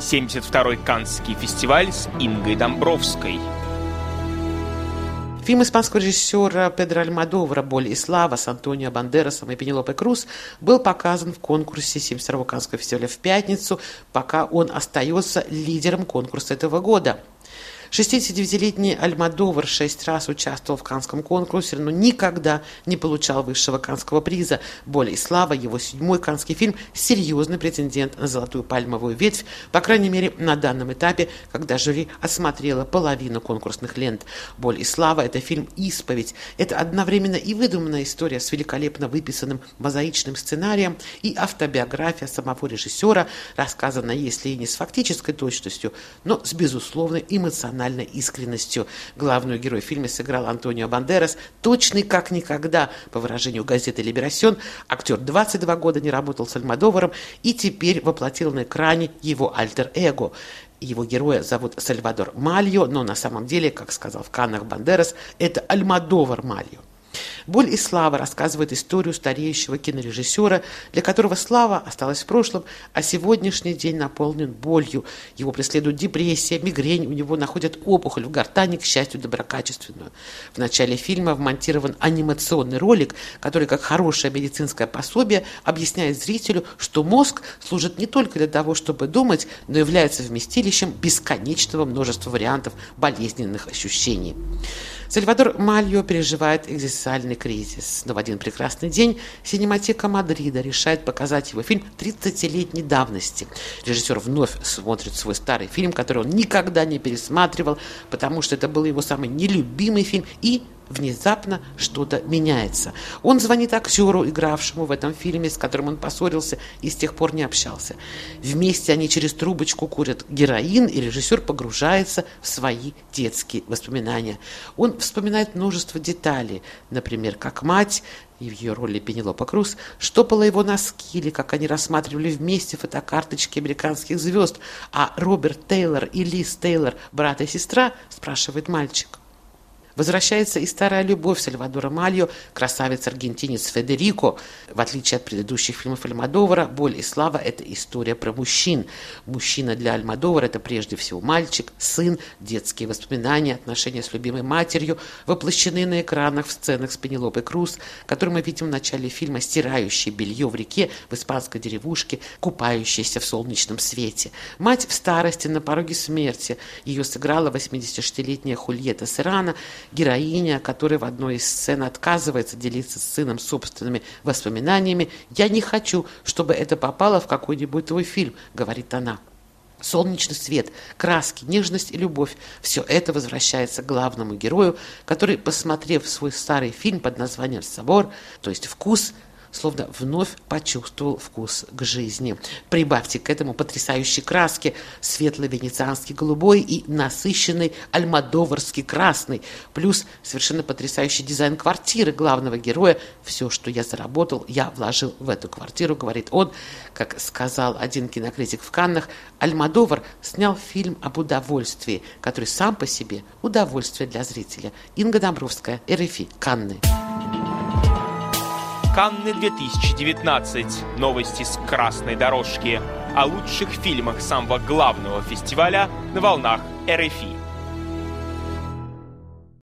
72-й Каннский фестиваль с Ингой Домбровской. Фильм испанского режиссера Педро Альмадовра «Боль и слава» с Антонио Бандерасом и Пенелопой Круз был показан в конкурсе 72-го Каннского фестиваля в пятницу, пока он остается лидером конкурса этого года. 69-летний Альмадовар шесть раз участвовал в Канском конкурсе, но никогда не получал высшего Канского приза. Более слава, его седьмой канский фильм – серьезный претендент на золотую пальмовую ветвь, по крайней мере, на данном этапе, когда жюри осмотрело половину конкурсных лент. Боль и слава – это фильм «Исповедь». Это одновременно и выдуманная история с великолепно выписанным мозаичным сценарием и автобиография самого режиссера, рассказанная, если и не с фактической точностью, но с безусловной эмоциональной эмоциональной искренностью. Главную герой в фильме сыграл Антонио Бандерас, точный как никогда, по выражению газеты «Либерасьон». Актер 22 года не работал с Альмадоваром и теперь воплотил на экране его альтер-эго. Его героя зовут Сальвадор Мальо, но на самом деле, как сказал в Каннах Бандерас, это Альмадовар Мальо. «Боль и слава» рассказывает историю стареющего кинорежиссера, для которого слава осталась в прошлом, а сегодняшний день наполнен болью. Его преследует депрессия, мигрень, у него находят опухоль в гортани, к счастью, доброкачественную. В начале фильма вмонтирован анимационный ролик, который, как хорошее медицинское пособие, объясняет зрителю, что мозг служит не только для того, чтобы думать, но является вместилищем бесконечного множества вариантов болезненных ощущений. Сальвадор Мальо переживает экзистенциальный кризис. Но в один прекрасный день синематека Мадрида решает показать его фильм 30-летней давности. Режиссер вновь смотрит свой старый фильм, который он никогда не пересматривал, потому что это был его самый нелюбимый фильм и внезапно что-то меняется. Он звонит актеру, игравшему в этом фильме, с которым он поссорился и с тех пор не общался. Вместе они через трубочку курят героин, и режиссер погружается в свои детские воспоминания. Он вспоминает множество деталей, например, как мать и в ее роли Пенелопа Круз, штопала его носки, или как они рассматривали вместе фотокарточки американских звезд, а Роберт Тейлор и Лиз Тейлор, брат и сестра, спрашивает мальчик. Возвращается и старая любовь Сальвадора Мальо, красавец-аргентинец Федерико. В отличие от предыдущих фильмов Альмадовара, «Боль и слава» – это история про мужчин. Мужчина для Альмадовара – это прежде всего мальчик, сын, детские воспоминания, отношения с любимой матерью, воплощены на экранах в сценах с Пенелопой Круз, которую мы видим в начале фильма, стирающей белье в реке в испанской деревушке, купающейся в солнечном свете. Мать в старости, на пороге смерти. Ее сыграла 86-летняя Хульета Серрана – героиня, которая в одной из сцен отказывается делиться с сыном собственными воспоминаниями. «Я не хочу, чтобы это попало в какой-нибудь твой фильм», — говорит она. Солнечный свет, краски, нежность и любовь – все это возвращается к главному герою, который, посмотрев свой старый фильм под названием «Собор», то есть «Вкус», словно вновь почувствовал вкус к жизни. Прибавьте к этому потрясающие краски, светлый венецианский голубой и насыщенный альмадоварский красный, плюс совершенно потрясающий дизайн квартиры главного героя. Все, что я заработал, я вложил в эту квартиру, говорит он. Как сказал один кинокритик в Каннах, Альмадовар снял фильм об удовольствии, который сам по себе удовольствие для зрителя. Инга Домбровская, РФИ, Канны. Канны 2019. Новости с красной дорожки. О лучших фильмах самого главного фестиваля на волнах РФИ.